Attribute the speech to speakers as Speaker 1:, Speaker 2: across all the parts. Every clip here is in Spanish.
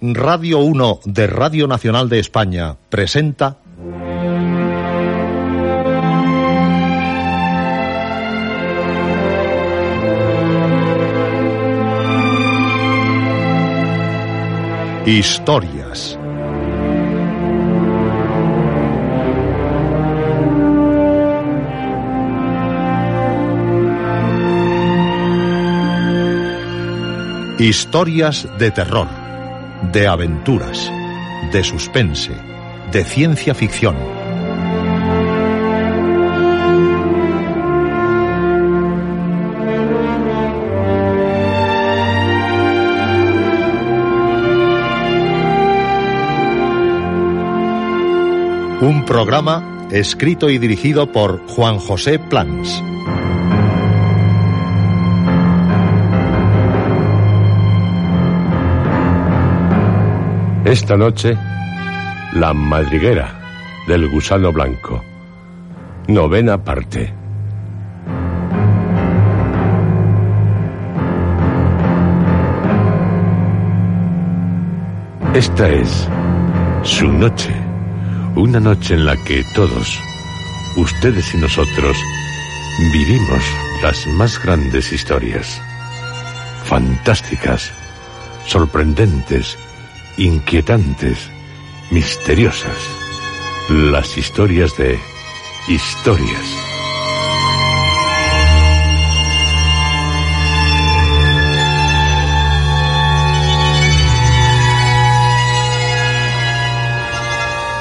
Speaker 1: Radio 1 de Radio Nacional de España presenta Historias. Historias de terror, de aventuras, de suspense, de ciencia ficción. Un programa escrito y dirigido por Juan José Plans.
Speaker 2: Esta noche, La madriguera del gusano blanco. Novena parte. Esta es su noche. Una noche en la que todos, ustedes y nosotros, vivimos las más grandes historias. Fantásticas, sorprendentes, inquietantes, misteriosas. Las historias de historias.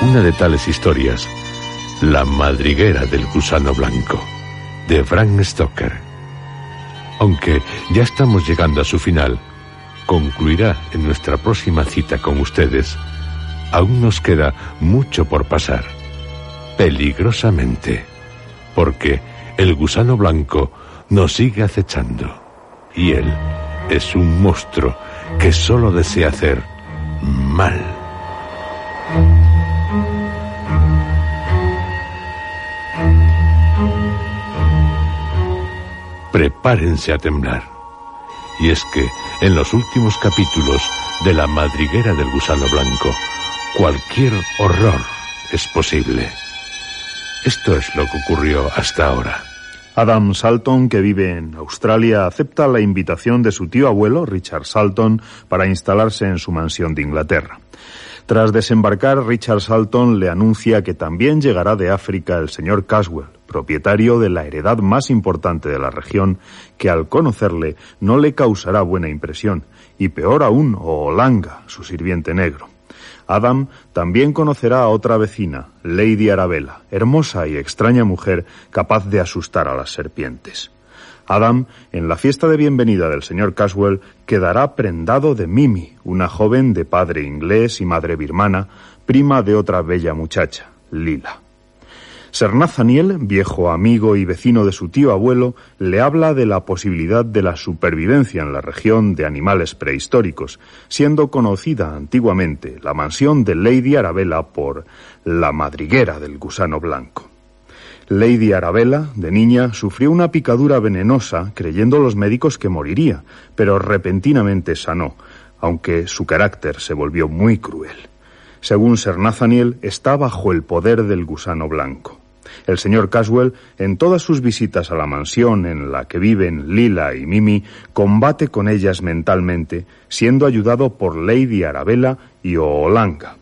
Speaker 2: Una de tales historias, La madriguera del gusano blanco, de Frank Stoker. Aunque ya estamos llegando a su final, concluirá en nuestra próxima cita con ustedes, aún nos queda mucho por pasar. Peligrosamente. Porque el gusano blanco nos sigue acechando. Y él es un monstruo que solo desea hacer mal. Prepárense a temblar. Y es que en los últimos capítulos de La madriguera del gusano blanco, cualquier horror es posible. Esto es lo que ocurrió hasta ahora.
Speaker 3: Adam Salton, que vive en Australia, acepta la invitación de su tío abuelo, Richard Salton, para instalarse en su mansión de Inglaterra. Tras desembarcar, Richard Salton le anuncia que también llegará de África el señor Caswell, propietario de la heredad más importante de la región, que al conocerle no le causará buena impresión, y peor aún, Olanga, su sirviente negro. Adam también conocerá a otra vecina, Lady Arabella, hermosa y extraña mujer capaz de asustar a las serpientes. Adam, en la fiesta de bienvenida del señor Caswell, quedará prendado de Mimi, una joven de padre inglés y madre birmana, prima de otra bella muchacha, Lila. Ser Nathaniel, viejo amigo y vecino de su tío abuelo, le habla de la posibilidad de la supervivencia en la región de animales prehistóricos, siendo conocida antiguamente la mansión de Lady Arabella por la madriguera del gusano blanco. Lady Arabella, de niña, sufrió una picadura venenosa, creyendo los médicos que moriría, pero repentinamente sanó, aunque su carácter se volvió muy cruel. Según Sir Nathaniel, está bajo el poder del gusano blanco. El señor Caswell, en todas sus visitas a la mansión en la que viven Lila y Mimi, combate con ellas mentalmente, siendo ayudado por Lady Arabella y Oolanga.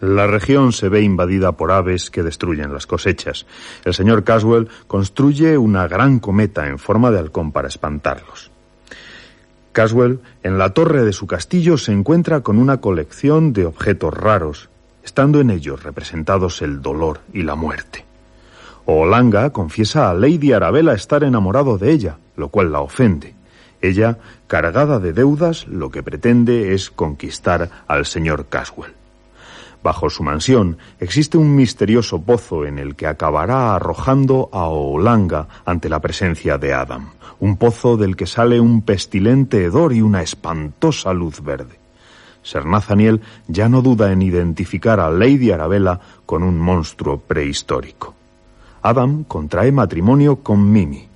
Speaker 3: La región se ve invadida por aves que destruyen las cosechas. El señor Caswell construye una gran cometa en forma de halcón para espantarlos. Caswell, en la torre de su castillo, se encuentra con una colección de objetos raros, estando en ellos representados el dolor y la muerte. Olanga confiesa a Lady Arabella estar enamorado de ella, lo cual la ofende. Ella, cargada de deudas, lo que pretende es conquistar al señor Caswell. Bajo su mansión existe un misterioso pozo en el que acabará arrojando a Olanga ante la presencia de Adam, un pozo del que sale un pestilente hedor y una espantosa luz verde. Ser Nathaniel ya no duda en identificar a Lady Arabella con un monstruo prehistórico. Adam contrae matrimonio con Mimi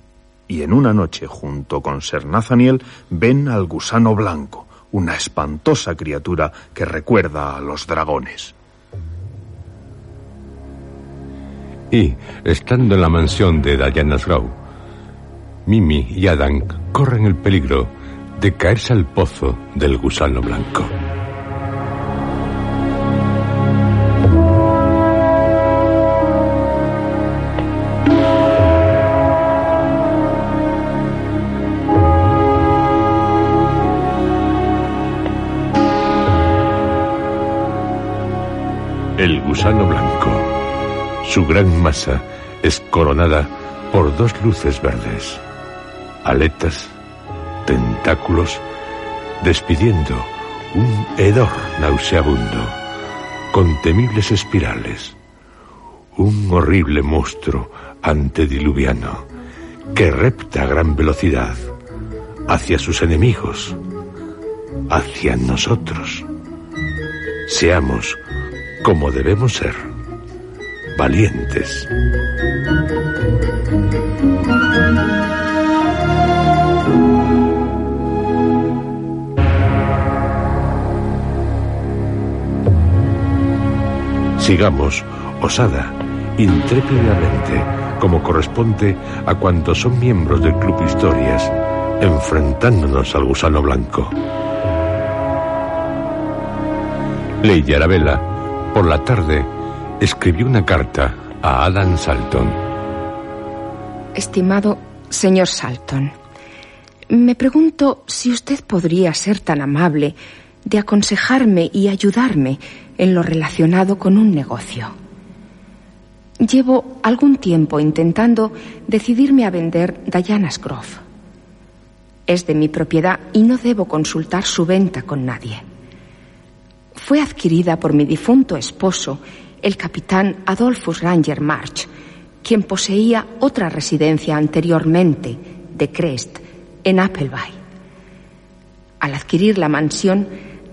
Speaker 3: y en una noche junto con Ser Nathaniel ven al gusano blanco, una espantosa criatura que recuerda a los dragones.
Speaker 2: Y, estando en la mansión de Diana's Grove, Mimi y Adam corren el peligro de caerse al pozo del gusano blanco. Gusano blanco. Su gran masa es coronada por dos luces verdes, aletas, tentáculos, despidiendo un hedor nauseabundo, con temibles espirales. Un horrible monstruo antediluviano que repta a gran velocidad hacia sus enemigos, hacia nosotros. Seamos como debemos ser, valientes. Sigamos, osada, intrépidamente, como corresponde a cuantos son miembros del Club Historias, enfrentándonos al gusano blanco. Lady Arabella por la tarde, escribió una carta a Adam Salton.
Speaker 4: Estimado señor Salton, me pregunto si usted podría ser tan amable de aconsejarme y ayudarme en lo relacionado con un negocio. Llevo algún tiempo intentando decidirme a vender Diana's Grove. Es de mi propiedad y no debo consultar su venta con nadie fue adquirida por mi difunto esposo, el capitán Adolphus Ranger March, quien poseía otra residencia anteriormente, de Crest, en Appleby. Al adquirir la mansión,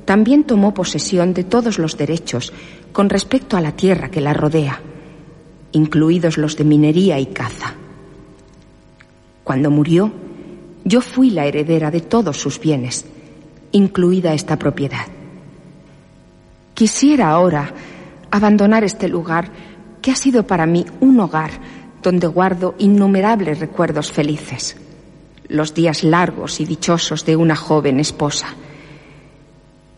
Speaker 4: también tomó posesión de todos los derechos con respecto a la tierra que la rodea, incluidos los de minería y caza. Cuando murió, yo fui la heredera de todos sus bienes, incluida esta propiedad. Quisiera ahora abandonar este lugar que ha sido para mí un hogar donde guardo innumerables recuerdos felices, los días largos y dichosos de una joven esposa.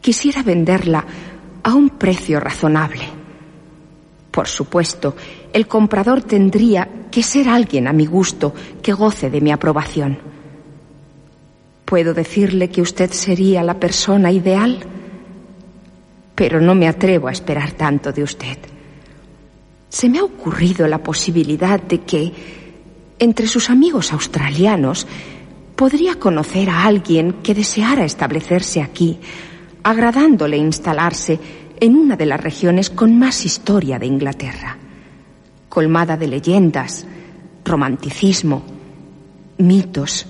Speaker 4: Quisiera venderla a un precio razonable. Por supuesto, el comprador tendría que ser alguien a mi gusto que goce de mi aprobación. ¿Puedo decirle que usted sería la persona ideal? Pero no me atrevo a esperar tanto de usted. Se me ha ocurrido la posibilidad de que, entre sus amigos australianos, podría conocer a alguien que deseara establecerse aquí, agradándole instalarse en una de las regiones con más historia de Inglaterra, colmada de leyendas, romanticismo, mitos.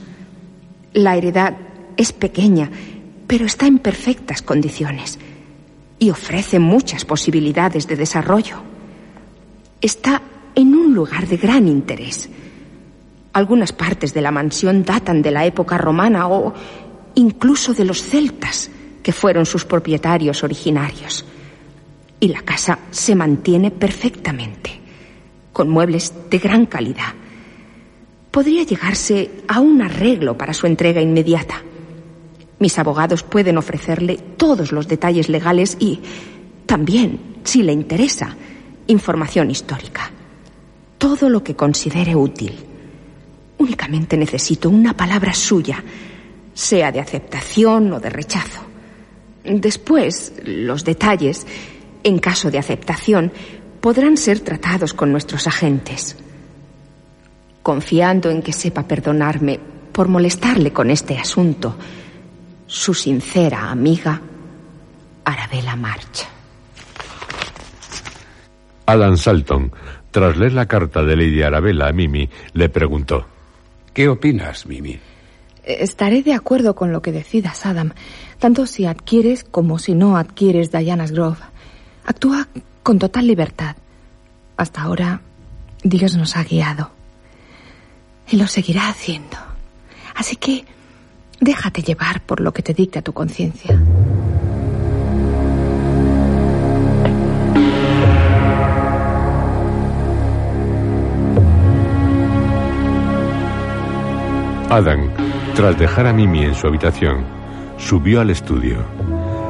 Speaker 4: La heredad es pequeña, pero está en perfectas condiciones y ofrece muchas posibilidades de desarrollo. Está en un lugar de gran interés. Algunas partes de la mansión datan de la época romana o incluso de los celtas, que fueron sus propietarios originarios. Y la casa se mantiene perfectamente, con muebles de gran calidad. Podría llegarse a un arreglo para su entrega inmediata. Mis abogados pueden ofrecerle todos los detalles legales y también, si le interesa, información histórica. Todo lo que considere útil. Únicamente necesito una palabra suya, sea de aceptación o de rechazo. Después, los detalles, en caso de aceptación, podrán ser tratados con nuestros agentes. Confiando en que sepa perdonarme por molestarle con este asunto, su sincera amiga, Arabella March.
Speaker 2: Adam Salton, tras leer la carta de Lady Arabella a Mimi, le preguntó:
Speaker 5: ¿Qué opinas, Mimi?
Speaker 6: Estaré de acuerdo con lo que decidas, Adam, tanto si adquieres como si no adquieres Diana's Grove. Actúa con total libertad. Hasta ahora, Dios nos ha guiado. Y lo seguirá haciendo. Así que, déjate llevar por lo que te dicta tu conciencia.
Speaker 2: Adam, tras dejar a Mimi en su habitación, subió al estudio.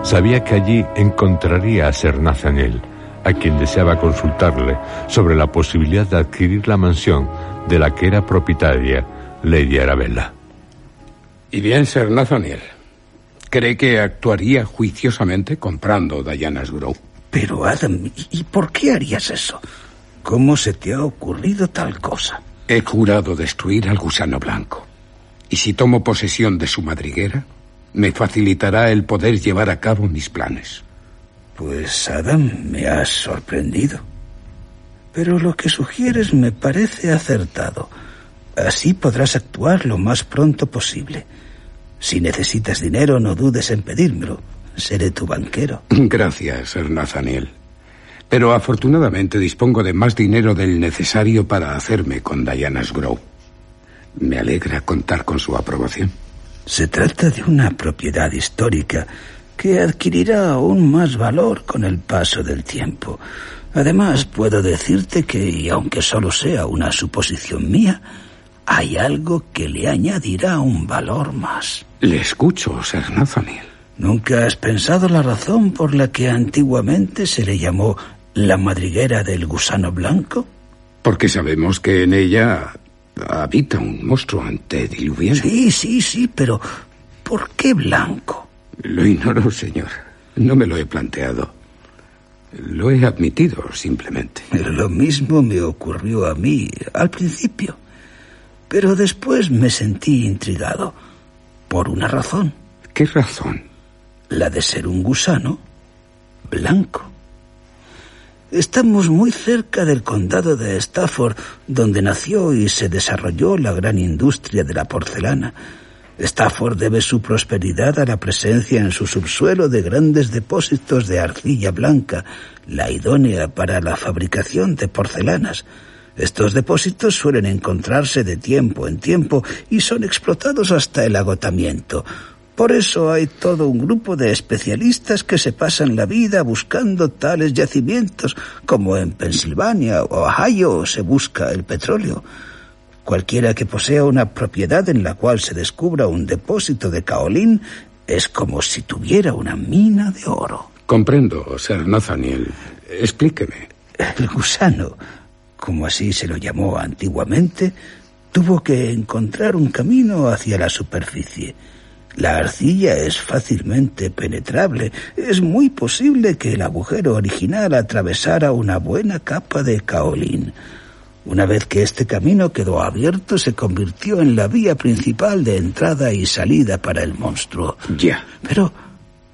Speaker 2: Sabía que allí encontraría a Sir Nathaniel, a quien deseaba consultarle sobre la posibilidad de adquirir la mansión de la que era propietaria Lady Arabella.
Speaker 5: Y bien, Sir Nathaniel, ¿cree que actuaría juiciosamente comprando Diana's Grove?
Speaker 7: Pero, Adam, ¿y por qué harías eso? ¿Cómo se te ha ocurrido tal cosa?
Speaker 5: He jurado destruir al gusano blanco. Y si tomo posesión de su madriguera, me facilitará el poder llevar a cabo mis planes.
Speaker 7: Pues, Adam, me has sorprendido. Pero lo que sugieres me parece acertado. Así podrás actuar lo más pronto posible. Si necesitas dinero, no dudes en pedírmelo. Seré tu banquero.
Speaker 5: Gracias, Nathaniel. Pero afortunadamente dispongo de más dinero del necesario para hacerme con Diana's Grove. Me alegra contar con su aprobación.
Speaker 7: Se trata de una propiedad histórica que adquirirá aún más valor con el paso del tiempo. Además, puedo decirte que, y aunque solo sea una suposición mía, hay algo que le añadirá un valor más.
Speaker 5: Le escucho, Sir Nathaniel.
Speaker 7: ¿Nunca has pensado la razón por la que antiguamente se le llamó la madriguera del gusano blanco?
Speaker 5: Porque sabemos que en ella habita un monstruo antediluviano.
Speaker 7: Sí, sí, sí, pero ¿por qué blanco?
Speaker 5: Lo ignoro, señor. No me lo he planteado. Lo he admitido, simplemente.
Speaker 7: Lo mismo me ocurrió a mí al principio. Pero después me sentí intrigado. Por una razón.
Speaker 5: ¿Qué razón?
Speaker 7: La de ser un gusano blanco. Estamos muy cerca del condado de Stafford, donde nació y se desarrolló la gran industria de la porcelana. Stafford debe su prosperidad a la presencia en su subsuelo de grandes depósitos de arcilla blanca, la idónea para la fabricación de porcelanas. Estos depósitos suelen encontrarse de tiempo en tiempo y son explotados hasta el agotamiento. Por eso hay todo un grupo de especialistas que se pasan la vida buscando tales yacimientos, como en Pensilvania o Ohio se busca el petróleo. Cualquiera que posea una propiedad en la cual se descubra un depósito de caolín es como si tuviera una mina de oro.
Speaker 5: Comprendo, Sir Nathaniel. Explíqueme.
Speaker 7: El gusano, como así se lo llamó antiguamente, tuvo que encontrar un camino hacia la superficie. La arcilla es fácilmente penetrable. Es muy posible que el agujero original atravesara una buena capa de caolín. Una vez que este camino quedó abierto, se convirtió en la vía principal de entrada y salida para el monstruo.
Speaker 5: Ya.
Speaker 7: Pero,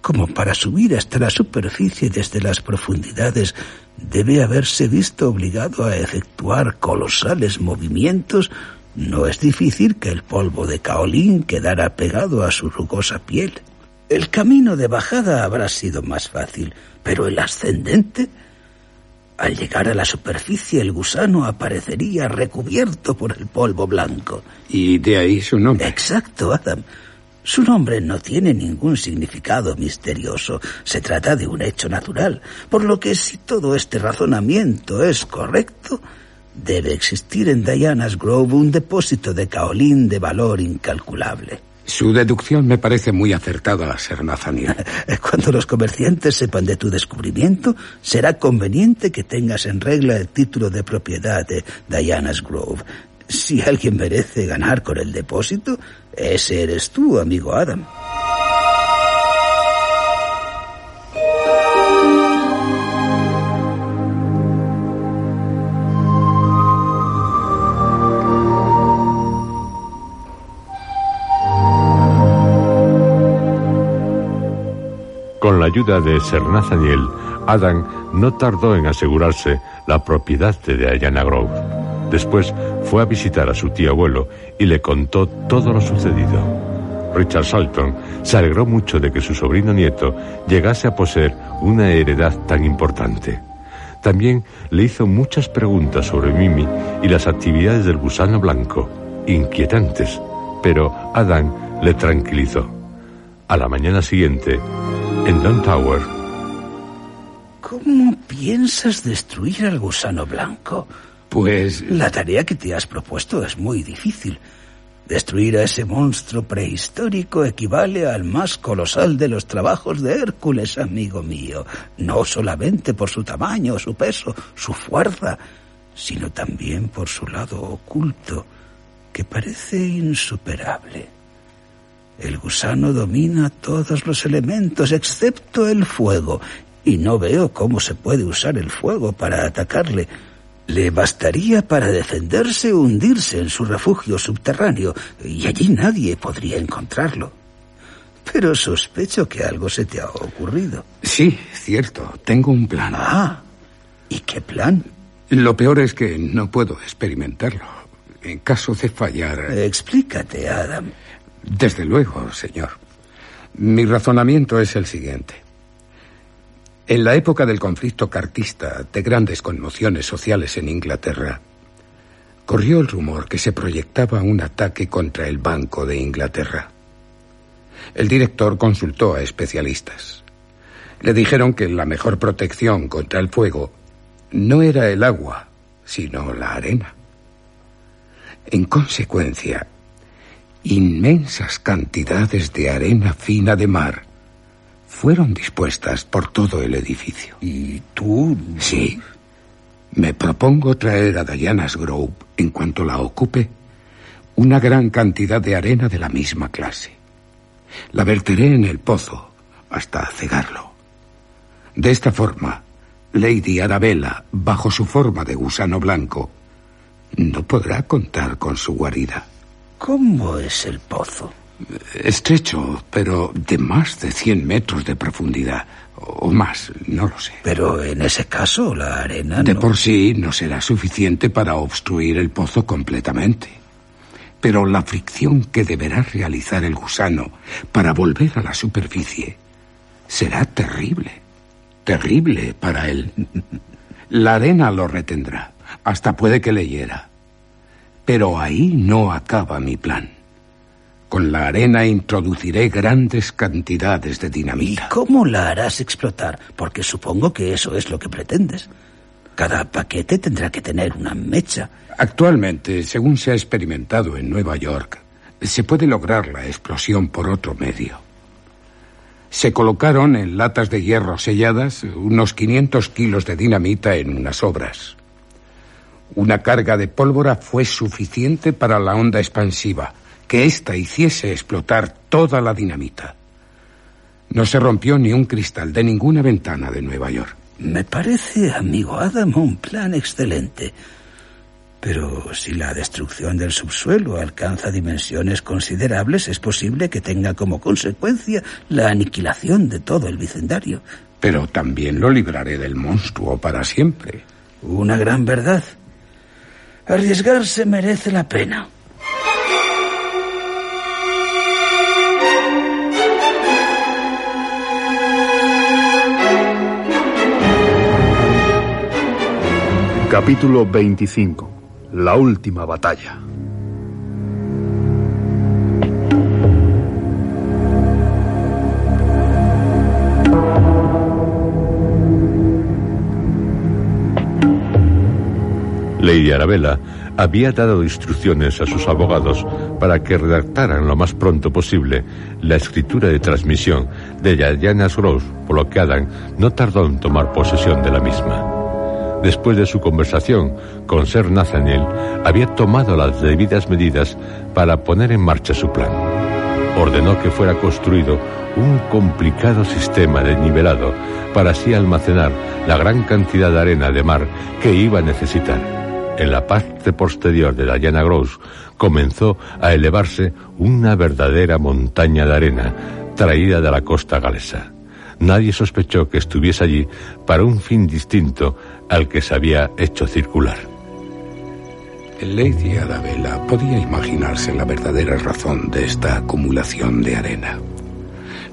Speaker 7: como para subir hasta la superficie desde las profundidades, debe haberse visto obligado a efectuar colosales movimientos no es difícil que el polvo de caolín quedara pegado a su rugosa piel. El camino de bajada habrá sido más fácil, pero el ascendente... Al llegar a la superficie el gusano aparecería recubierto por el polvo blanco.
Speaker 5: Y de ahí su nombre.
Speaker 7: Exacto, Adam. Su nombre no tiene ningún significado misterioso. Se trata de un hecho natural. Por lo que si todo este razonamiento es correcto, Debe existir en Diana's Grove un depósito de caolín de valor incalculable.
Speaker 5: Su deducción me parece muy acertada, Sir Nathaniel.
Speaker 7: Cuando los comerciantes sepan de tu descubrimiento, será conveniente que tengas en regla el título de propiedad de Diana's Grove. Si alguien merece ganar con el depósito, ese eres tú, amigo Adam.
Speaker 2: Con la ayuda de Sir Nathaniel, Adam no tardó en asegurarse la propiedad de Diana Grove. Después fue a visitar a su tío abuelo y le contó todo lo sucedido. Richard Salton se alegró mucho de que su sobrino nieto llegase a poseer una heredad tan importante. También le hizo muchas preguntas sobre Mimi y las actividades del gusano blanco, inquietantes, pero Adam le tranquilizó. A la mañana siguiente, en Down Tower.
Speaker 7: ¿Cómo piensas destruir al gusano blanco?
Speaker 5: Pues...
Speaker 7: La tarea que te has propuesto es muy difícil. Destruir a ese monstruo prehistórico equivale al más colosal de los trabajos de Hércules, amigo mío, no solamente por su tamaño, su peso, su fuerza, sino también por su lado oculto, que parece insuperable. El gusano domina todos los elementos excepto el fuego, y no veo cómo se puede usar el fuego para atacarle. Le bastaría para defenderse o hundirse en su refugio subterráneo, y allí nadie podría encontrarlo. Pero sospecho que algo se te ha ocurrido.
Speaker 5: Sí, cierto. Tengo un plan.
Speaker 7: Ah, ¿y qué plan?
Speaker 5: Lo peor es que no puedo experimentarlo. En caso de fallar...
Speaker 7: Explícate, Adam.
Speaker 5: Desde luego, señor. Mi razonamiento es el siguiente. En la época del conflicto cartista, de grandes conmociones sociales en Inglaterra, corrió el rumor que se proyectaba un ataque contra el Banco de Inglaterra. El director consultó a especialistas. Le dijeron que la mejor protección contra el fuego no era el agua, sino la arena. En consecuencia, inmensas cantidades de arena fina de mar fueron dispuestas por todo el edificio.
Speaker 7: ¿Y tú?
Speaker 5: Sí. Me propongo traer a Diana's Grove, en cuanto la ocupe, una gran cantidad de arena de la misma clase. La verteré en el pozo hasta cegarlo. De esta forma, Lady Arabella, bajo su forma de gusano blanco, no podrá contar con su guarida.
Speaker 7: ¿Cómo es el pozo?
Speaker 5: Estrecho, pero de más de 100 metros de profundidad. O más, no lo sé.
Speaker 7: Pero en ese caso la arena...
Speaker 5: De por sí no será suficiente para obstruir el pozo completamente. Pero la fricción que deberá realizar el gusano para volver a la superficie será terrible. Terrible para él. La arena lo retendrá. Hasta puede que le hiera. Pero ahí no acaba mi plan. Con la arena introduciré grandes cantidades de dinamita.
Speaker 7: ¿Y cómo la harás explotar? Porque supongo que eso es lo que pretendes. Cada paquete tendrá que tener una mecha.
Speaker 5: Actualmente, según se ha experimentado en Nueva York, se puede lograr la explosión por otro medio. Se colocaron en latas de hierro selladas unos 500 kilos de dinamita en unas obras. Una carga de pólvora fue suficiente para la onda expansiva que ésta hiciese explotar toda la dinamita. No se rompió ni un cristal de ninguna ventana de Nueva York.
Speaker 7: Me parece, amigo Adam, un plan excelente. Pero si la destrucción del subsuelo alcanza dimensiones considerables, es posible que tenga como consecuencia la aniquilación de todo el vecindario.
Speaker 5: Pero también lo libraré del monstruo para siempre.
Speaker 7: Una gran verdad. Arriesgarse merece la pena.
Speaker 3: Capítulo 25. La última batalla.
Speaker 2: Lady Arabella había dado instrucciones a sus abogados para que redactaran lo más pronto posible la escritura de transmisión de Diana's Gross, por lo que Adam no tardó en tomar posesión de la misma después de su conversación con Sir Nathaniel, había tomado las debidas medidas para poner en marcha su plan. Ordenó que fuera construido un complicado sistema de nivelado para así almacenar la gran cantidad de arena de mar que iba a necesitar. En la parte posterior de llana Gross comenzó a elevarse una verdadera montaña de arena traída de la costa galesa. Nadie sospechó que estuviese allí para un fin distinto al que se había hecho circular.
Speaker 5: Lady Arabella podía imaginarse la verdadera razón de esta acumulación de arena,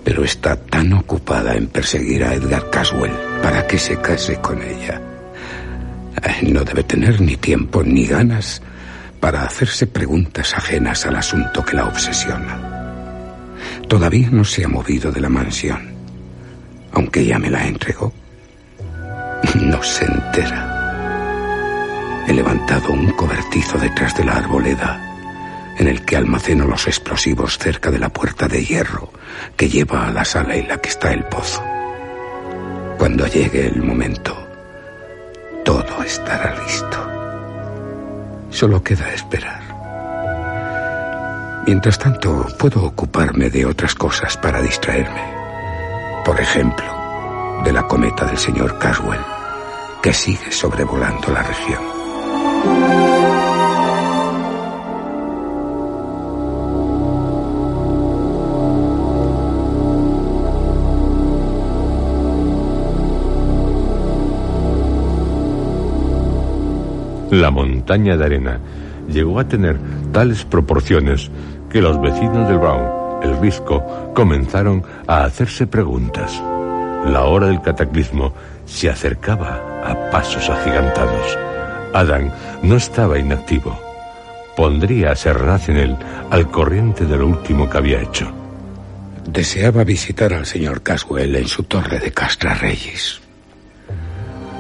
Speaker 5: pero está tan ocupada en perseguir a Edgar Caswell para que se case con ella. No debe tener ni tiempo ni ganas para hacerse preguntas ajenas al asunto que la obsesiona. Todavía no se ha movido de la mansión, aunque ya me la entregó. No se entera. He levantado un cobertizo detrás de la arboleda en el que almaceno los explosivos cerca de la puerta de hierro que lleva a la sala en la que está el pozo. Cuando llegue el momento, todo estará listo. Solo queda esperar. Mientras tanto, puedo ocuparme de otras cosas para distraerme. Por ejemplo, de la cometa del señor Caswell, que sigue sobrevolando la región.
Speaker 2: La montaña de arena llegó a tener tales proporciones que los vecinos del Brown, el Risco, comenzaron a hacerse preguntas. La hora del cataclismo se acercaba a pasos agigantados. Adam no estaba inactivo. Pondría a Serraz en él al corriente de lo último que había hecho.
Speaker 5: Deseaba visitar al señor Caswell en su torre de Castra Reyes.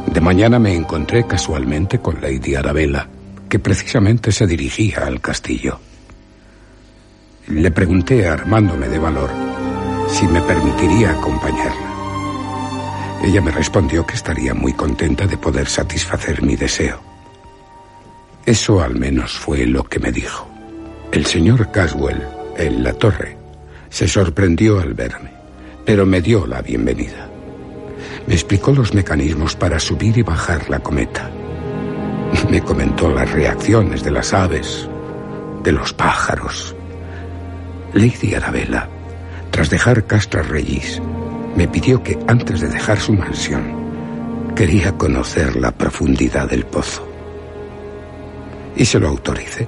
Speaker 5: De mañana me encontré casualmente con Lady Arabella, que precisamente se dirigía al castillo. Le pregunté, armándome de valor, si me permitiría acompañarla. Ella me respondió que estaría muy contenta de poder satisfacer mi deseo. Eso al menos fue lo que me dijo. El señor Caswell, en la torre, se sorprendió al verme, pero me dio la bienvenida. Me explicó los mecanismos para subir y bajar la cometa. Me comentó las reacciones de las aves, de los pájaros. Lady Arabella, tras dejar Castra Regis, me pidió que antes de dejar su mansión, quería conocer la profundidad del pozo. Y se lo autoricé.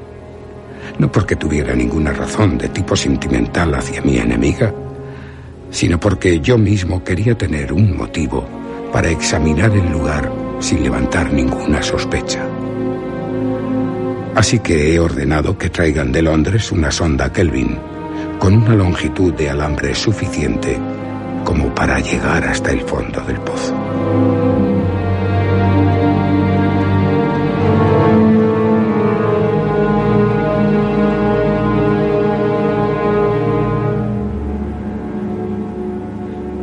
Speaker 5: No porque tuviera ninguna razón de tipo sentimental hacia mi enemiga, sino porque yo mismo quería tener un motivo para examinar el lugar sin levantar ninguna sospecha. Así que he ordenado que traigan de Londres una sonda Kelvin con una longitud de alambre suficiente como para llegar hasta el fondo del pozo.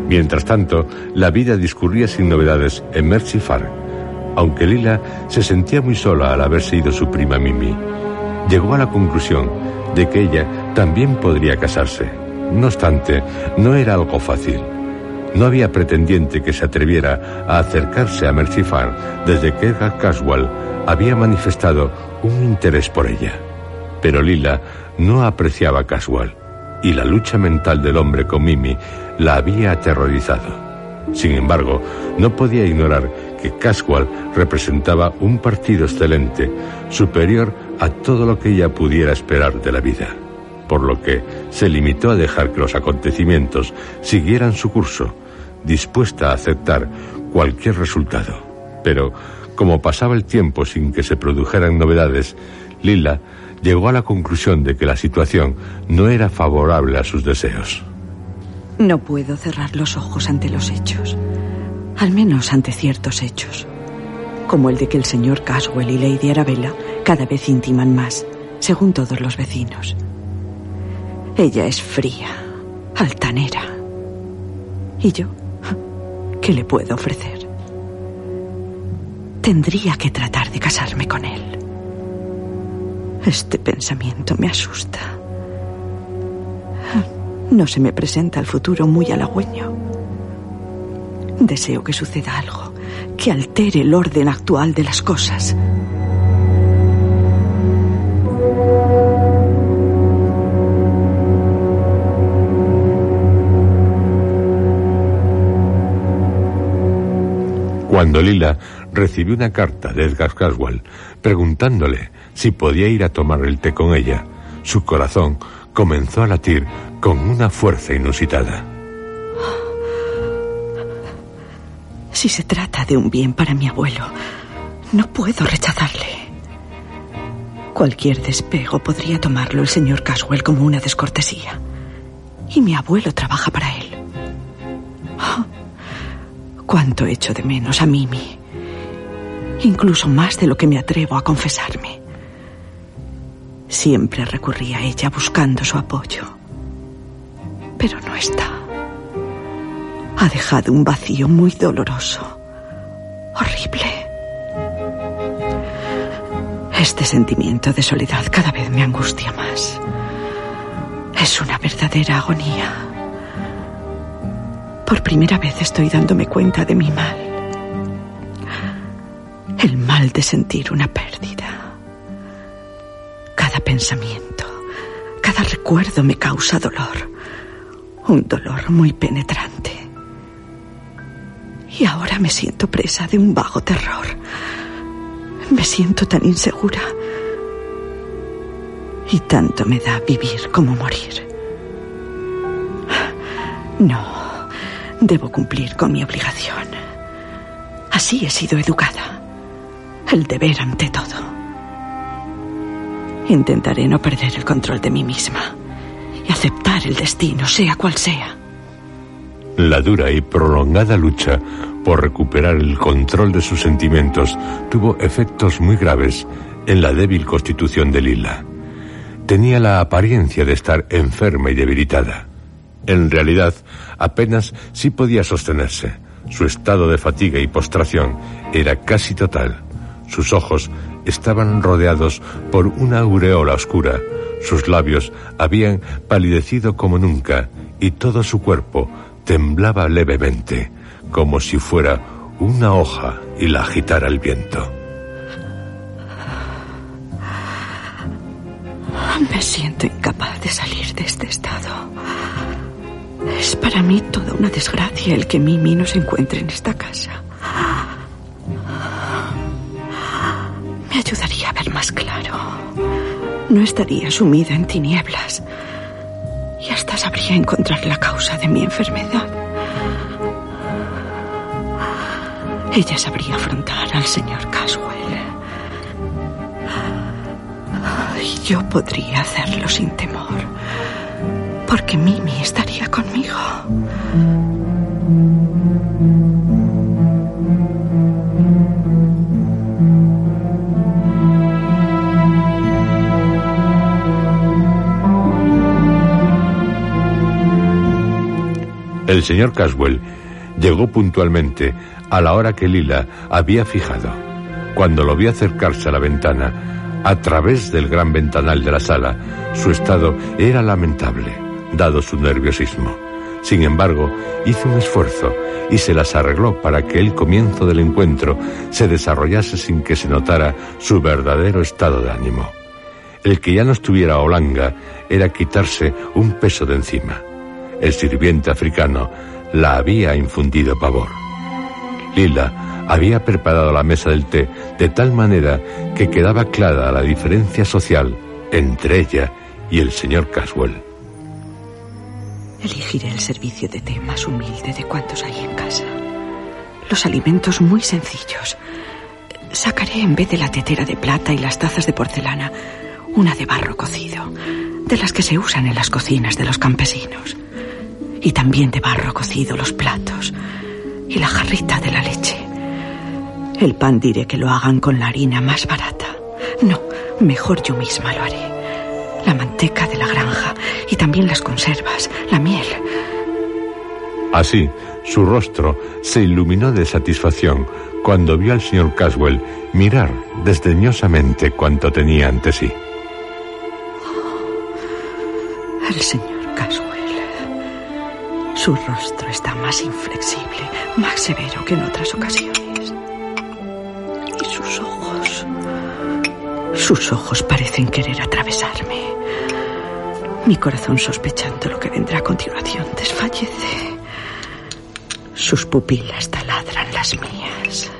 Speaker 2: Mientras tanto, la vida discurría sin novedades en Mercy Farm. Aunque Lila se sentía muy sola al haberse ido su prima Mimi, llegó a la conclusión de que ella también podría casarse. No obstante, no era algo fácil. No había pretendiente que se atreviera a acercarse a Mercy Farm desde que Edgar Caswell había manifestado un interés por ella. Pero Lila no apreciaba a Caswell y la lucha mental del hombre con Mimi la había aterrorizado. Sin embargo, no podía ignorar que Caswell representaba un partido excelente, superior a todo lo que ella pudiera esperar de la vida, por lo que se limitó a dejar que los acontecimientos siguieran su curso, dispuesta a aceptar cualquier resultado. Pero, como pasaba el tiempo sin que se produjeran novedades, Lila llegó a la conclusión de que la situación no era favorable a sus deseos.
Speaker 8: No puedo cerrar los ojos ante los hechos, al menos ante ciertos hechos, como el de que el señor Caswell y Lady Arabella cada vez intiman más, según todos los vecinos. Ella es fría, altanera. ¿Y yo? ¿Qué le puedo ofrecer? Tendría que tratar de casarme con él. Este pensamiento me asusta. No se me presenta el futuro muy halagüeño. Deseo que suceda algo que altere el orden actual de las cosas.
Speaker 2: Cuando Lila recibió una carta de Edgar Caswell preguntándole si podía ir a tomar el té con ella, su corazón comenzó a latir con una fuerza inusitada.
Speaker 8: Si se trata de un bien para mi abuelo, no puedo rechazarle. Cualquier despego podría tomarlo el señor Caswell como una descortesía. Y mi abuelo trabaja para él. Cuánto echo de menos a Mimi. Incluso más de lo que me atrevo a confesarme. Siempre recurrí a ella buscando su apoyo. Pero no está. Ha dejado un vacío muy doloroso. Horrible. Este sentimiento de soledad cada vez me angustia más. Es una verdadera agonía. Por primera vez estoy dándome cuenta de mi mal. El mal de sentir una pérdida. Cada pensamiento, cada recuerdo me causa dolor. Un dolor muy penetrante. Y ahora me siento presa de un vago terror me siento tan insegura. Y tanto me da vivir como morir. No, debo cumplir con mi obligación. Así he sido educada. El deber ante todo. Intentaré no perder el control de mí misma y aceptar el destino, sea cual sea.
Speaker 2: La dura y prolongada lucha por recuperar el control de sus sentimientos tuvo efectos muy graves en la débil constitución de Lila. Tenía la apariencia de estar enferma y debilitada. En realidad, apenas sí podía sostenerse. Su estado de fatiga y postración era casi total. Sus ojos estaban rodeados por una aureola oscura. Sus labios habían palidecido como nunca y todo su cuerpo temblaba levemente como si fuera una hoja y la agitara el viento.
Speaker 8: Me siento incapaz de salir de este estado. Es para mí toda una desgracia el que Mimi no se encuentre en esta casa. Me ayudaría a ver más claro. No estaría sumida en tinieblas. Y hasta sabría encontrar la causa de mi enfermedad. ella sabría afrontar al señor Caswell. Y yo podría hacerlo sin temor, porque Mimi estaría conmigo.
Speaker 2: El señor Caswell llegó puntualmente a la hora que Lila había fijado. Cuando lo vio acercarse a la ventana, a través del gran ventanal de la sala, su estado era lamentable, dado su nerviosismo. Sin embargo, hizo un esfuerzo y se las arregló para que el comienzo del encuentro se desarrollase sin que se notara su verdadero estado de ánimo. El que ya no estuviera Olanga era quitarse un peso de encima. El sirviente africano la había infundido pavor. Lila había preparado la mesa del té de tal manera que quedaba clara la diferencia social entre ella y el señor Caswell.
Speaker 8: Elegiré el servicio de té más humilde de cuantos hay en casa. Los alimentos muy sencillos. Sacaré en vez de la tetera de plata y las tazas de porcelana una de barro cocido, de las que se usan en las cocinas de los campesinos. Y también de barro cocido los platos, y la jarrita de la leche. El pan diré que lo hagan con la harina más barata. No, mejor yo misma lo haré. La manteca de la granja y también las conservas, la miel.
Speaker 2: Así, su rostro se iluminó de satisfacción cuando vio al señor Caswell mirar desdeñosamente cuanto tenía ante sí.
Speaker 8: el señor Caswell. Su rostro está más inflexible, más severo que en otras ocasiones. Y sus ojos... Sus ojos parecen querer atravesarme. Mi corazón sospechando lo que vendrá a continuación desfallece. Sus pupilas taladran las mías.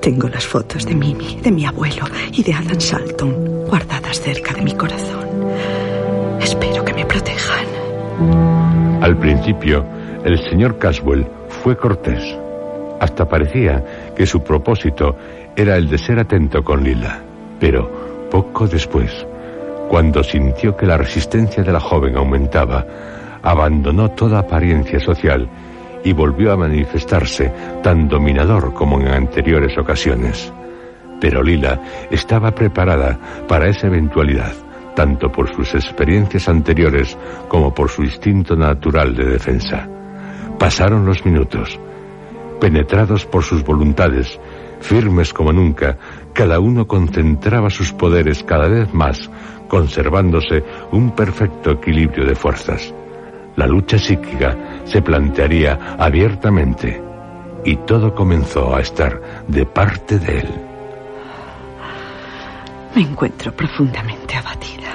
Speaker 8: Tengo las fotos de Mimi, de mi abuelo y de Alan Salton guardadas cerca de mi corazón. Espero que me protejan.
Speaker 2: Al principio, el señor Caswell fue cortés. Hasta parecía que su propósito era el de ser atento con Lila. Pero poco después, cuando sintió que la resistencia de la joven aumentaba, abandonó toda apariencia social y volvió a manifestarse tan dominador como en anteriores ocasiones. Pero Lila estaba preparada para esa eventualidad, tanto por sus experiencias anteriores como por su instinto natural de defensa. Pasaron los minutos. Penetrados por sus voluntades, firmes como nunca, cada uno concentraba sus poderes cada vez más, conservándose un perfecto equilibrio de fuerzas. La lucha psíquica se plantearía abiertamente y todo comenzó a estar de parte de él.
Speaker 8: Me encuentro profundamente abatida.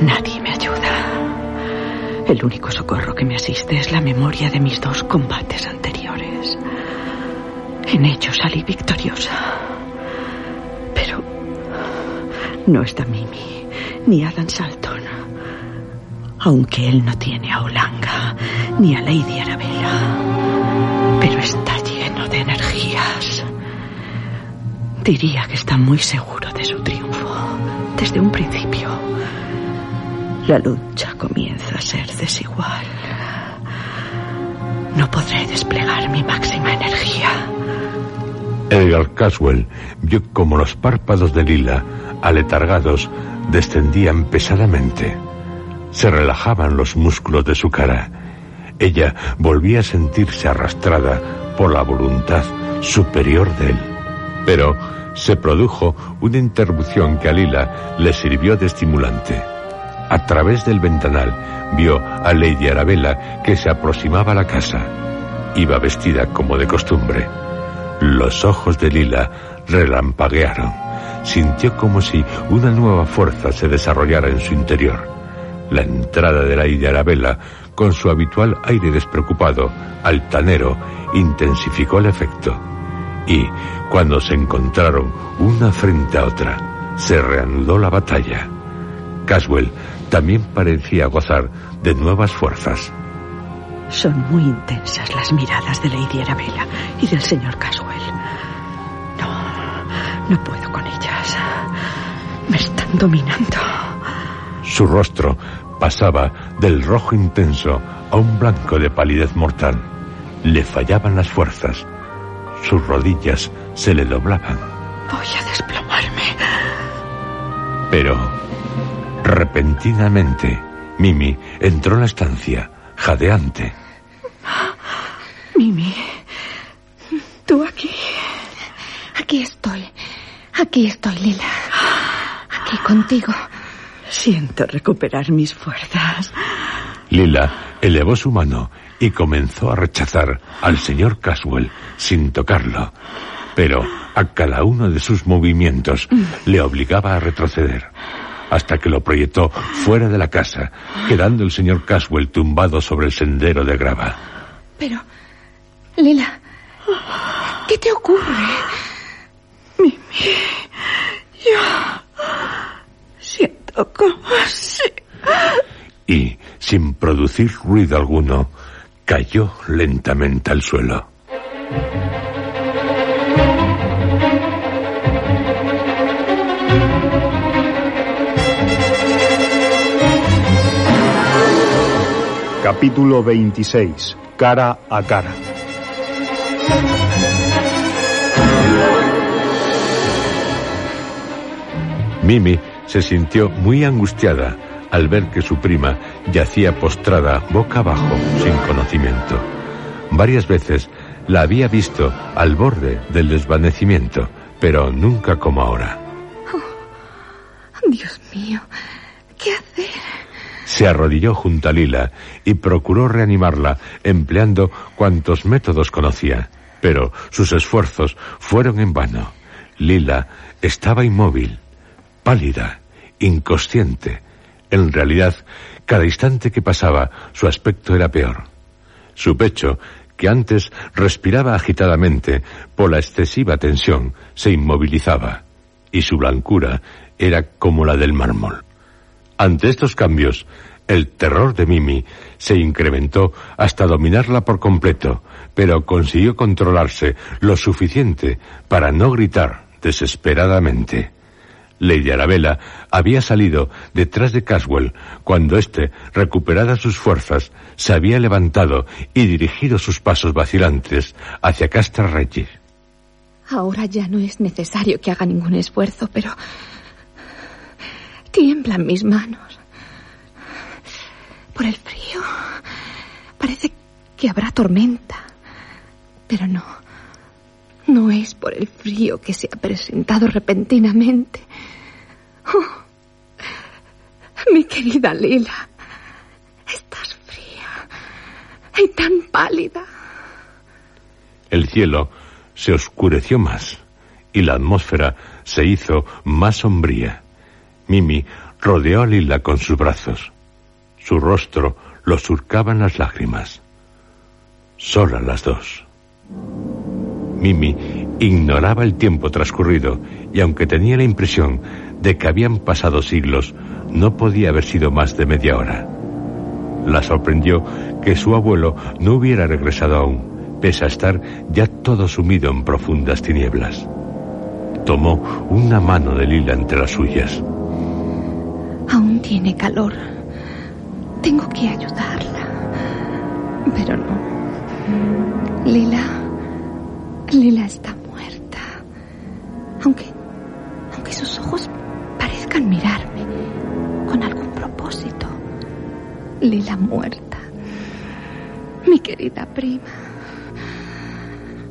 Speaker 8: Nadie me ayuda. El único socorro que me asiste es la memoria de mis dos combates anteriores. En ellos salí victoriosa. Pero no está Mimi ni Adam Salton. Aunque él no tiene a Olanga ni a Lady Arabella. Pero está lleno de energías. Diría que está muy seguro de su triunfo desde un principio. La lucha comienza a ser desigual. No podré desplegar mi máxima energía.
Speaker 2: Edgar Caswell vio como los párpados de Lila, aletargados, descendían pesadamente. Se relajaban los músculos de su cara. Ella volvía a sentirse arrastrada por la voluntad superior de él. Pero se produjo una interrupción que a Lila le sirvió de estimulante. A través del ventanal vio a Lady Arabella que se aproximaba a la casa. Iba vestida como de costumbre. Los ojos de Lila relampaguearon. Sintió como si una nueva fuerza se desarrollara en su interior. La entrada de Lady Arabella, con su habitual aire despreocupado, altanero, intensificó el efecto. Y, cuando se encontraron una frente a otra, se reanudó la batalla. Caswell también parecía gozar de nuevas fuerzas.
Speaker 8: Son muy intensas las miradas de Lady Arabella y del señor Caswell. No, no puedo con ellas. Me están dominando.
Speaker 2: Su rostro pasaba del rojo intenso a un blanco de palidez mortal. Le fallaban las fuerzas. Sus rodillas se le doblaban.
Speaker 8: Voy a desplomarme.
Speaker 2: Pero, repentinamente, Mimi entró en la estancia, jadeante.
Speaker 8: Mimi, tú aquí.
Speaker 6: Aquí estoy. Aquí estoy, Lila. Aquí contigo.
Speaker 8: Siento recuperar mis fuerzas.
Speaker 2: Lila elevó su mano y comenzó a rechazar al señor Caswell sin tocarlo. Pero a cada uno de sus movimientos le obligaba a retroceder, hasta que lo proyectó fuera de la casa, quedando el señor Caswell tumbado sobre el sendero de grava.
Speaker 6: Pero, Lila, ¿qué te ocurre?
Speaker 8: Mimi, yo siento como si...
Speaker 2: Y, sin producir ruido alguno, cayó lentamente al suelo.
Speaker 3: Capítulo 26. Cara a cara.
Speaker 2: Mimi se sintió muy angustiada al ver que su prima yacía postrada boca abajo, sin conocimiento. Varias veces la había visto al borde del desvanecimiento, pero nunca como ahora.
Speaker 6: Dios mío, ¿qué hacer?
Speaker 2: Se arrodilló junto a Lila y procuró reanimarla empleando cuantos métodos conocía, pero sus esfuerzos fueron en vano. Lila estaba inmóvil, pálida, inconsciente. En realidad, cada instante que pasaba, su aspecto era peor. Su pecho que antes respiraba agitadamente por la excesiva tensión, se inmovilizaba, y su blancura era como la del mármol. Ante estos cambios, el terror de Mimi se incrementó hasta dominarla por completo, pero consiguió controlarse lo suficiente para no gritar desesperadamente. Lady Arabella había salido detrás de Caswell cuando éste, recuperadas sus fuerzas, se había levantado y dirigido sus pasos vacilantes hacia Castra Regis.
Speaker 6: Ahora ya no es necesario que haga ningún esfuerzo, pero tiemblan mis manos. Por el frío. Parece que habrá tormenta. Pero no. No es por el frío que se ha presentado repentinamente. Oh, mi querida Lila, estás fría y tan pálida.
Speaker 2: El cielo se oscureció más y la atmósfera se hizo más sombría. Mimi rodeó a Lila con sus brazos. Su rostro lo surcaban las lágrimas. Solas las dos. Mimi ignoraba el tiempo transcurrido y aunque tenía la impresión de que habían pasado siglos, no podía haber sido más de media hora. La sorprendió que su abuelo no hubiera regresado aún, pese a estar ya todo sumido en profundas tinieblas. Tomó una mano de Lila entre las suyas.
Speaker 6: Aún tiene calor. Tengo que ayudarla. Pero no. Lila. Lila está muerta. Aunque. aunque sus ojos parezcan mirarme con algún propósito. Lila muerta. Mi querida prima.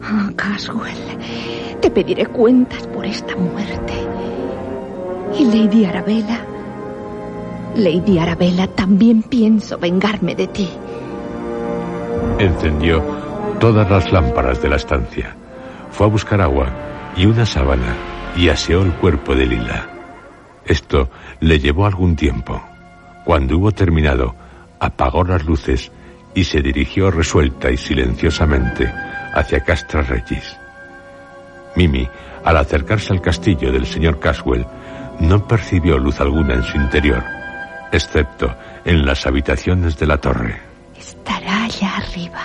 Speaker 6: Oh, Caswell, te pediré cuentas por esta muerte. Y Lady Arabella. Lady Arabella, también pienso vengarme de ti.
Speaker 2: Encendió todas las lámparas de la estancia. Fue a buscar agua y una sábana y aseó el cuerpo de Lila. Esto le llevó algún tiempo. Cuando hubo terminado, apagó las luces y se dirigió resuelta y silenciosamente hacia Castra Regis. Mimi, al acercarse al castillo del señor Caswell, no percibió luz alguna en su interior, excepto en las habitaciones de la torre.
Speaker 6: Estará allá arriba.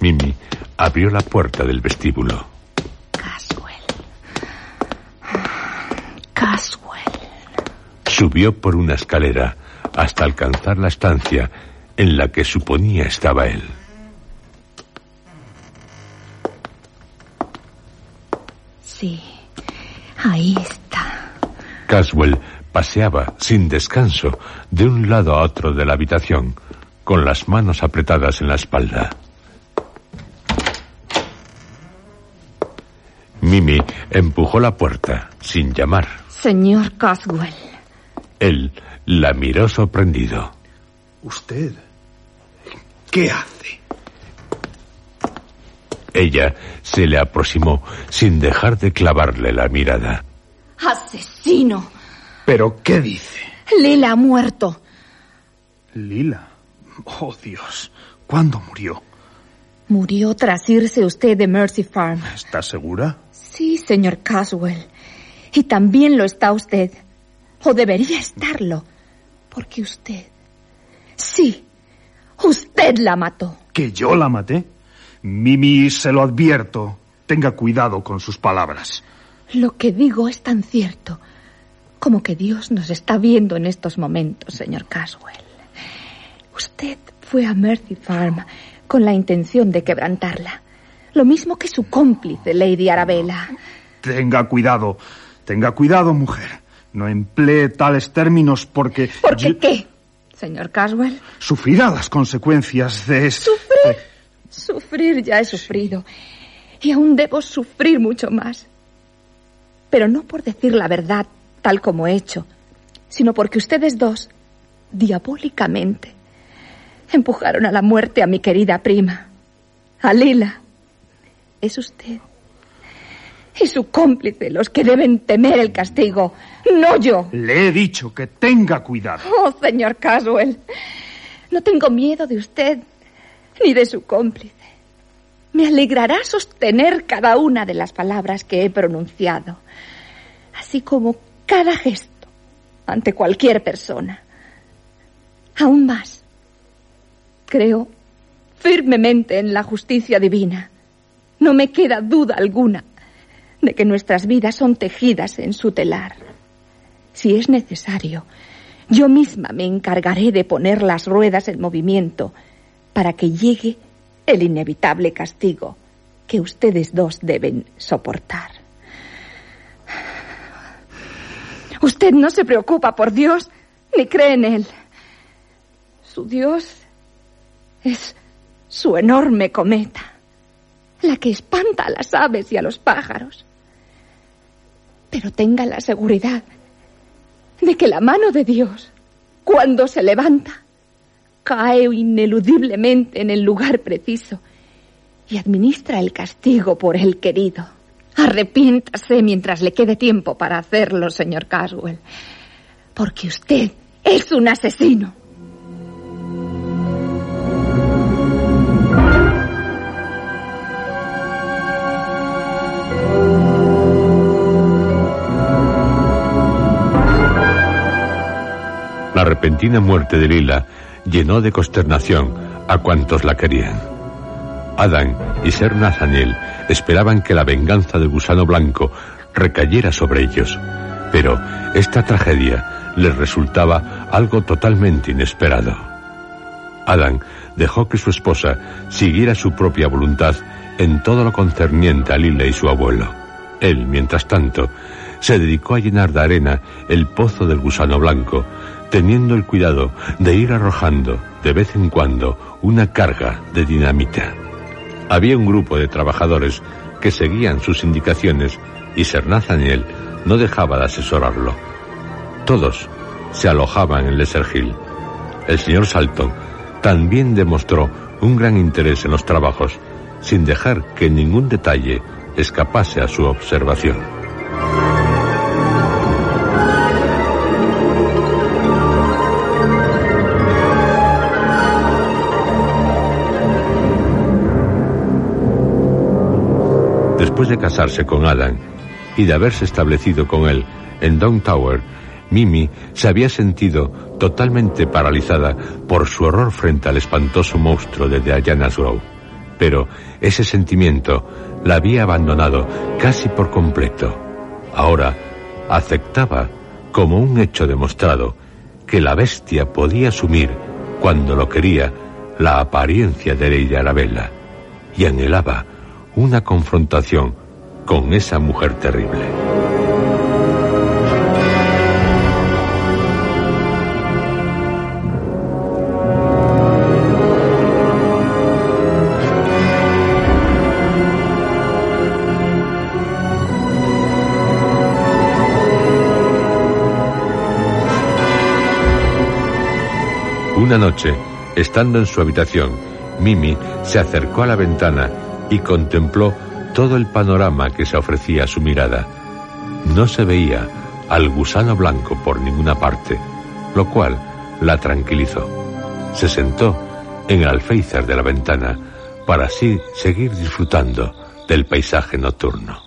Speaker 2: Mimi abrió la puerta del vestíbulo.
Speaker 6: Caswell. Caswell.
Speaker 2: Subió por una escalera hasta alcanzar la estancia en la que suponía estaba él.
Speaker 6: Sí, ahí está.
Speaker 2: Caswell paseaba sin descanso de un lado a otro de la habitación, con las manos apretadas en la espalda. Mimi empujó la puerta, sin llamar.
Speaker 6: Señor Caswell.
Speaker 2: Él la miró sorprendido.
Speaker 9: ¿Usted qué hace?
Speaker 2: Ella se le aproximó sin dejar de clavarle la mirada.
Speaker 6: ¡Asesino!
Speaker 9: ¿Pero qué dice?
Speaker 6: Lila ha muerto.
Speaker 9: Lila. Oh, Dios. ¿Cuándo murió?
Speaker 6: Murió tras irse usted de Mercy Farm.
Speaker 9: ¿Está segura?
Speaker 6: Sí, señor Caswell. Y también lo está usted. O debería estarlo. Porque usted. Sí. Usted la mató.
Speaker 9: ¿Que yo la maté? Mimi, se lo advierto. Tenga cuidado con sus palabras.
Speaker 6: Lo que digo es tan cierto como que Dios nos está viendo en estos momentos, señor Caswell. Usted fue a Mercy Farm con la intención de quebrantarla. Lo mismo que su cómplice, Lady Arabella.
Speaker 9: Tenga cuidado. Tenga cuidado, mujer. No emplee tales términos porque...
Speaker 6: ¿Por qué yo... qué, señor Caswell?
Speaker 9: Sufrirá las consecuencias de...
Speaker 6: ¿Sufrir? Sufrir ya he sufrido. Y aún debo sufrir mucho más. Pero no por decir la verdad tal como he hecho, sino porque ustedes dos, diabólicamente, empujaron a la muerte a mi querida prima, a Lila. Es usted. y su cómplice los que deben temer el castigo, no yo.
Speaker 3: Le he dicho que tenga cuidado.
Speaker 6: Oh, señor Caswell, no tengo miedo de usted ni de su cómplice. Me alegrará sostener cada una de las palabras que he pronunciado, así como cada gesto ante cualquier persona. Aún más, creo firmemente en la justicia divina. No me queda duda alguna de que nuestras vidas son tejidas en su telar. Si es necesario, yo misma me encargaré de poner las ruedas en movimiento para que llegue el inevitable castigo que ustedes dos deben soportar. Usted no se preocupa por Dios ni cree en Él. Su Dios es su enorme cometa, la que espanta a las aves y a los pájaros. Pero tenga la seguridad de que la mano de Dios, cuando se levanta, cae ineludiblemente en el lugar preciso y administra el castigo por el querido. Arrepiéntase mientras le quede tiempo para hacerlo, señor Caswell, porque usted es un asesino.
Speaker 2: La repentina muerte de Lila llenó de consternación a cuantos la querían. Adán y Ser Nathaniel esperaban que la venganza del gusano blanco recayera sobre ellos, pero esta tragedia les resultaba algo totalmente inesperado. Adán dejó que su esposa siguiera su propia voluntad en todo lo concerniente a Lila y su abuelo. Él, mientras tanto, se dedicó a llenar de arena el pozo del gusano blanco, teniendo el cuidado de ir arrojando de vez en cuando una carga de dinamita. Había un grupo de trabajadores que seguían sus indicaciones y Sir Nathaniel no dejaba de asesorarlo. Todos se alojaban en Lesser Hill. El señor Salton también demostró un gran interés en los trabajos, sin dejar que ningún detalle escapase a su observación. Después de casarse con Adam y de haberse establecido con él en Down Tower, Mimi se había sentido totalmente paralizada por su horror frente al espantoso monstruo de Diana's Grove. Pero ese sentimiento la había abandonado casi por completo. Ahora aceptaba como un hecho demostrado que la bestia podía asumir, cuando lo quería, la apariencia de Arabella y anhelaba una confrontación con esa mujer terrible. Una noche, estando en su habitación, Mimi se acercó a la ventana y contempló todo el panorama que se ofrecía a su mirada. No se veía al gusano blanco por ninguna parte, lo cual la tranquilizó. Se sentó en el alféizar de la ventana para así seguir disfrutando del paisaje nocturno.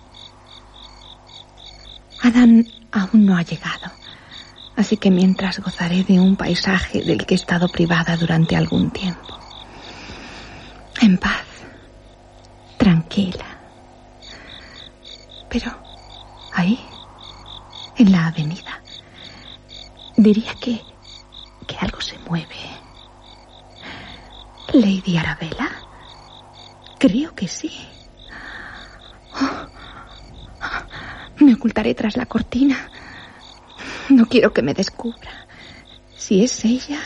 Speaker 10: Adán aún no ha llegado, así que mientras gozaré de un paisaje del que he estado privada durante algún tiempo. En paz tranquila. Pero ahí, en la avenida, diría que, que algo se mueve. Lady Arabella. Creo que sí. Me ocultaré tras la cortina. No quiero que me descubra. Si es ella,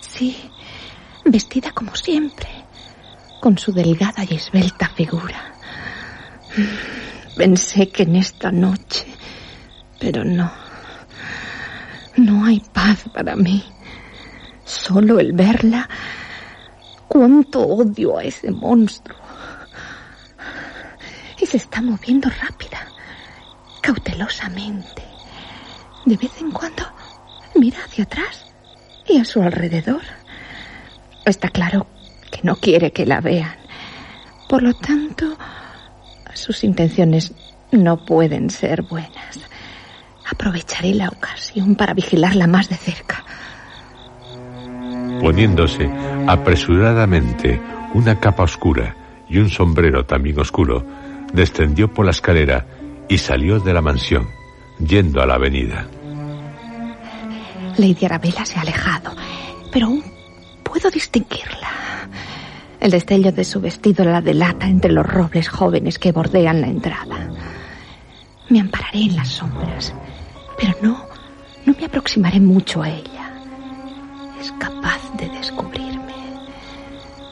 Speaker 10: sí, vestida como siempre con su delgada y esbelta figura. Pensé que en esta noche, pero no, no hay paz para mí. Solo el verla, cuánto odio a ese monstruo. Y se está moviendo rápida,
Speaker 6: cautelosamente. De vez en cuando mira hacia atrás y a su alrededor. Está claro que no quiere que la vean. Por lo tanto, sus intenciones no pueden ser buenas. Aprovecharé la ocasión para vigilarla más de cerca.
Speaker 2: Poniéndose apresuradamente una capa oscura y un sombrero también oscuro, descendió por la escalera y salió de la mansión, yendo a la avenida.
Speaker 6: Lady Arabella se ha alejado, pero aún puedo distinguirla. El destello de su vestido la delata entre los robles jóvenes que bordean la entrada. Me ampararé en las sombras, pero no, no me aproximaré mucho a ella. Es capaz de descubrirme.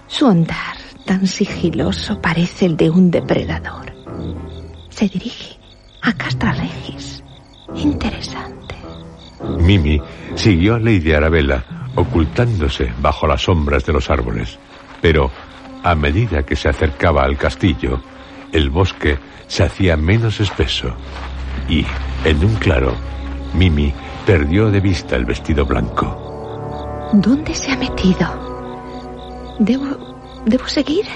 Speaker 6: Su andar tan sigiloso parece el de un depredador. Se dirige a Castra Regis. Interesante.
Speaker 2: Mimi siguió a Lady Arabella, ocultándose bajo las sombras de los árboles. Pero a medida que se acercaba al castillo, el bosque se hacía menos espeso y, en un claro, Mimi perdió de vista el vestido blanco.
Speaker 6: ¿Dónde se ha metido? ¿Debo, debo seguir?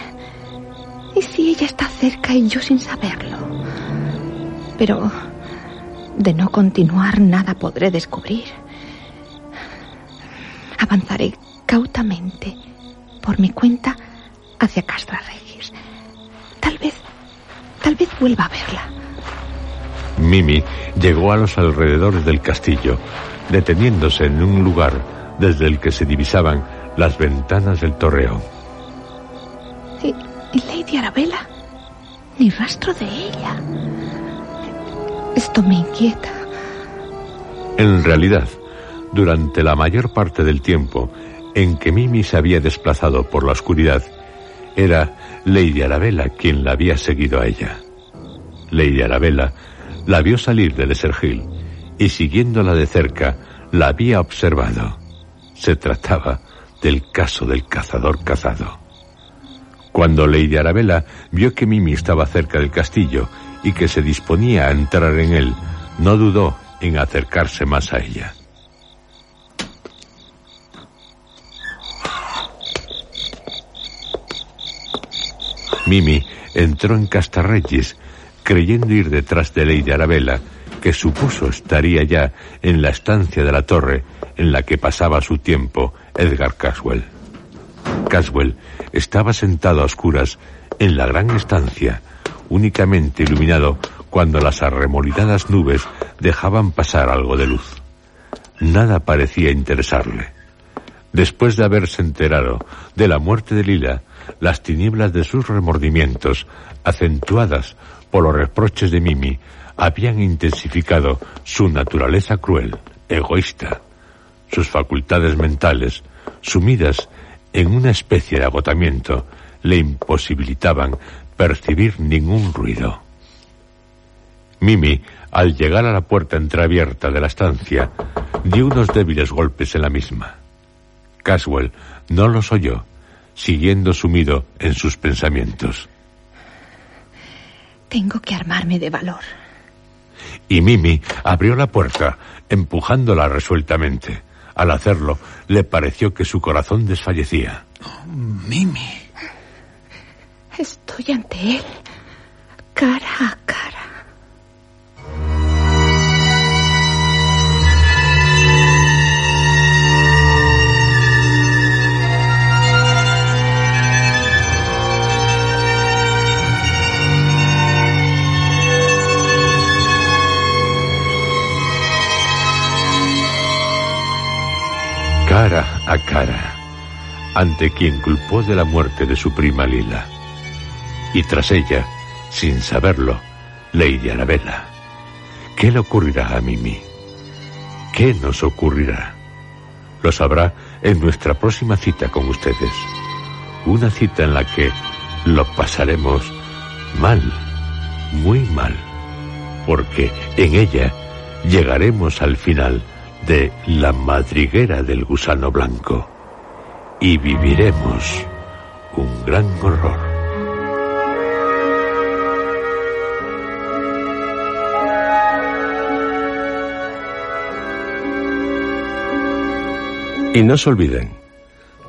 Speaker 6: ¿Y si ella está cerca y yo sin saberlo? Pero de no continuar nada podré descubrir. Avanzaré cautamente por mi cuenta hacia Castra Regis. Tal vez, tal vez vuelva a verla.
Speaker 2: Mimi llegó a los alrededores del castillo, deteniéndose en un lugar desde el que se divisaban las ventanas del torreón.
Speaker 6: ¿Y, y Lady Arabella? Ni rastro de ella. Esto me inquieta.
Speaker 2: En realidad, durante la mayor parte del tiempo en que Mimi se había desplazado por la oscuridad, era Lady Arabella quien la había seguido a ella. Lady Arabella la vio salir del Esergil y siguiéndola de cerca la había observado. Se trataba del caso del cazador cazado. Cuando Lady Arabella vio que Mimi estaba cerca del castillo y que se disponía a entrar en él, no dudó en acercarse más a ella. Mimi entró en Castarregis, creyendo ir detrás de Lady Arabella, que supuso estaría ya en la estancia de la torre en la que pasaba su tiempo Edgar Caswell. Caswell estaba sentado a oscuras en la gran estancia, únicamente iluminado cuando las arremolinadas nubes dejaban pasar algo de luz. Nada parecía interesarle. Después de haberse enterado de la muerte de Lila, las tinieblas de sus remordimientos, acentuadas por los reproches de Mimi, habían intensificado su naturaleza cruel, egoísta. Sus facultades mentales, sumidas en una especie de agotamiento, le imposibilitaban percibir ningún ruido. Mimi, al llegar a la puerta entreabierta de la estancia, dio unos débiles golpes en la misma. Caswell no los oyó, siguiendo sumido en sus pensamientos.
Speaker 6: Tengo que armarme de valor.
Speaker 2: Y Mimi abrió la puerta, empujándola resueltamente. Al hacerlo, le pareció que su corazón desfallecía.
Speaker 7: Mimi.
Speaker 6: Estoy ante él, cara a cara.
Speaker 2: a cara ante quien culpó de la muerte de su prima Lila. Y tras ella, sin saberlo, Lady Arabella. ¿Qué le ocurrirá a Mimi? ¿Qué nos ocurrirá? Lo sabrá en nuestra próxima cita con ustedes. Una cita en la que lo pasaremos mal, muy mal, porque en ella llegaremos al final de La madriguera del gusano blanco y viviremos un gran horror. Y no se olviden,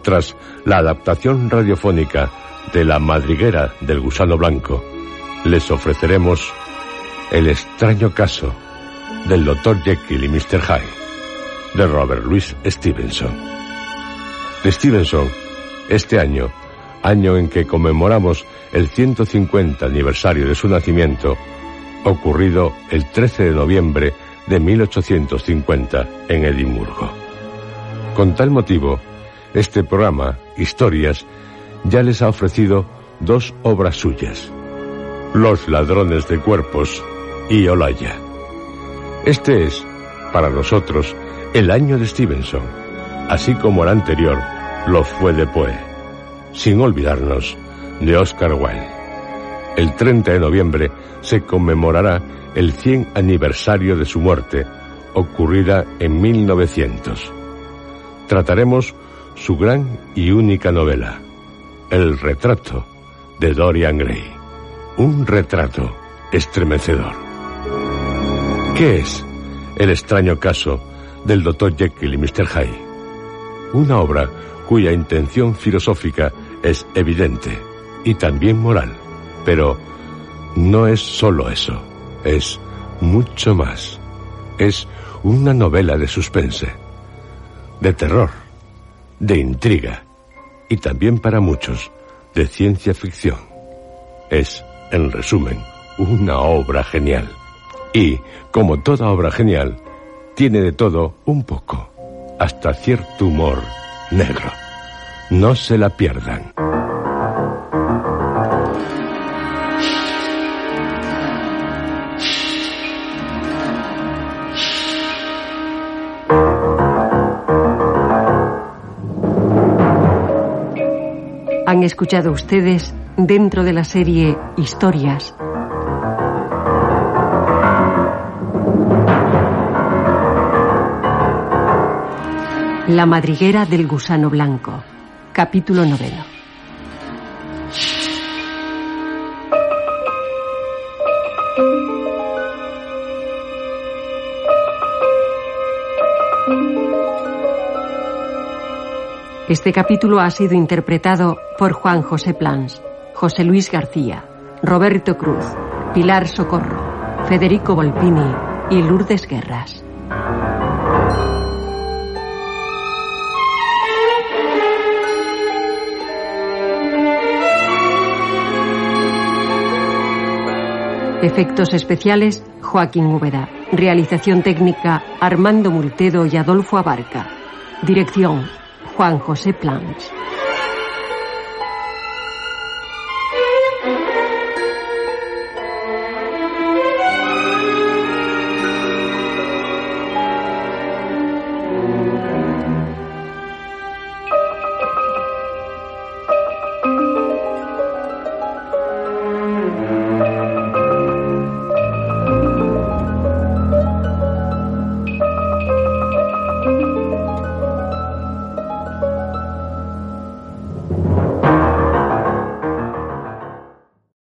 Speaker 2: tras la adaptación radiofónica de La madriguera del gusano blanco, les ofreceremos el extraño caso del Dr. Jekyll y Mr. Hyde de Robert Louis Stevenson. Stevenson, este año, año en que conmemoramos el 150 aniversario de su nacimiento, ocurrido el 13 de noviembre de 1850 en Edimburgo. Con tal motivo, este programa, Historias, ya les ha ofrecido dos obras suyas, Los ladrones de cuerpos y Olaya. Este es, para nosotros, el año de Stevenson, así como el anterior lo fue de Poe, sin olvidarnos de Oscar Wilde. El 30 de noviembre se conmemorará el 100 aniversario de su muerte, ocurrida en 1900. Trataremos su gran y única novela, El retrato de Dorian Gray. Un retrato estremecedor. ¿Qué es el extraño caso del Dr. Jekyll y Mr. Hyde? Una obra cuya intención filosófica es evidente y también moral, pero no es solo eso, es mucho más. Es una novela de suspense, de terror, de intriga y también para muchos de ciencia ficción. Es, en resumen, una obra genial. Y, como toda obra genial, tiene de todo un poco, hasta cierto humor negro. No se la pierdan.
Speaker 11: Han escuchado ustedes dentro de la serie Historias. La madriguera del gusano blanco. Capítulo noveno. Este capítulo ha sido interpretado por Juan José Plans, José Luis García, Roberto Cruz, Pilar Socorro, Federico Volpini y Lourdes Guerras. Efectos especiales, Joaquín Úbeda. Realización técnica, Armando Multedo y Adolfo Abarca. Dirección, Juan José Plans.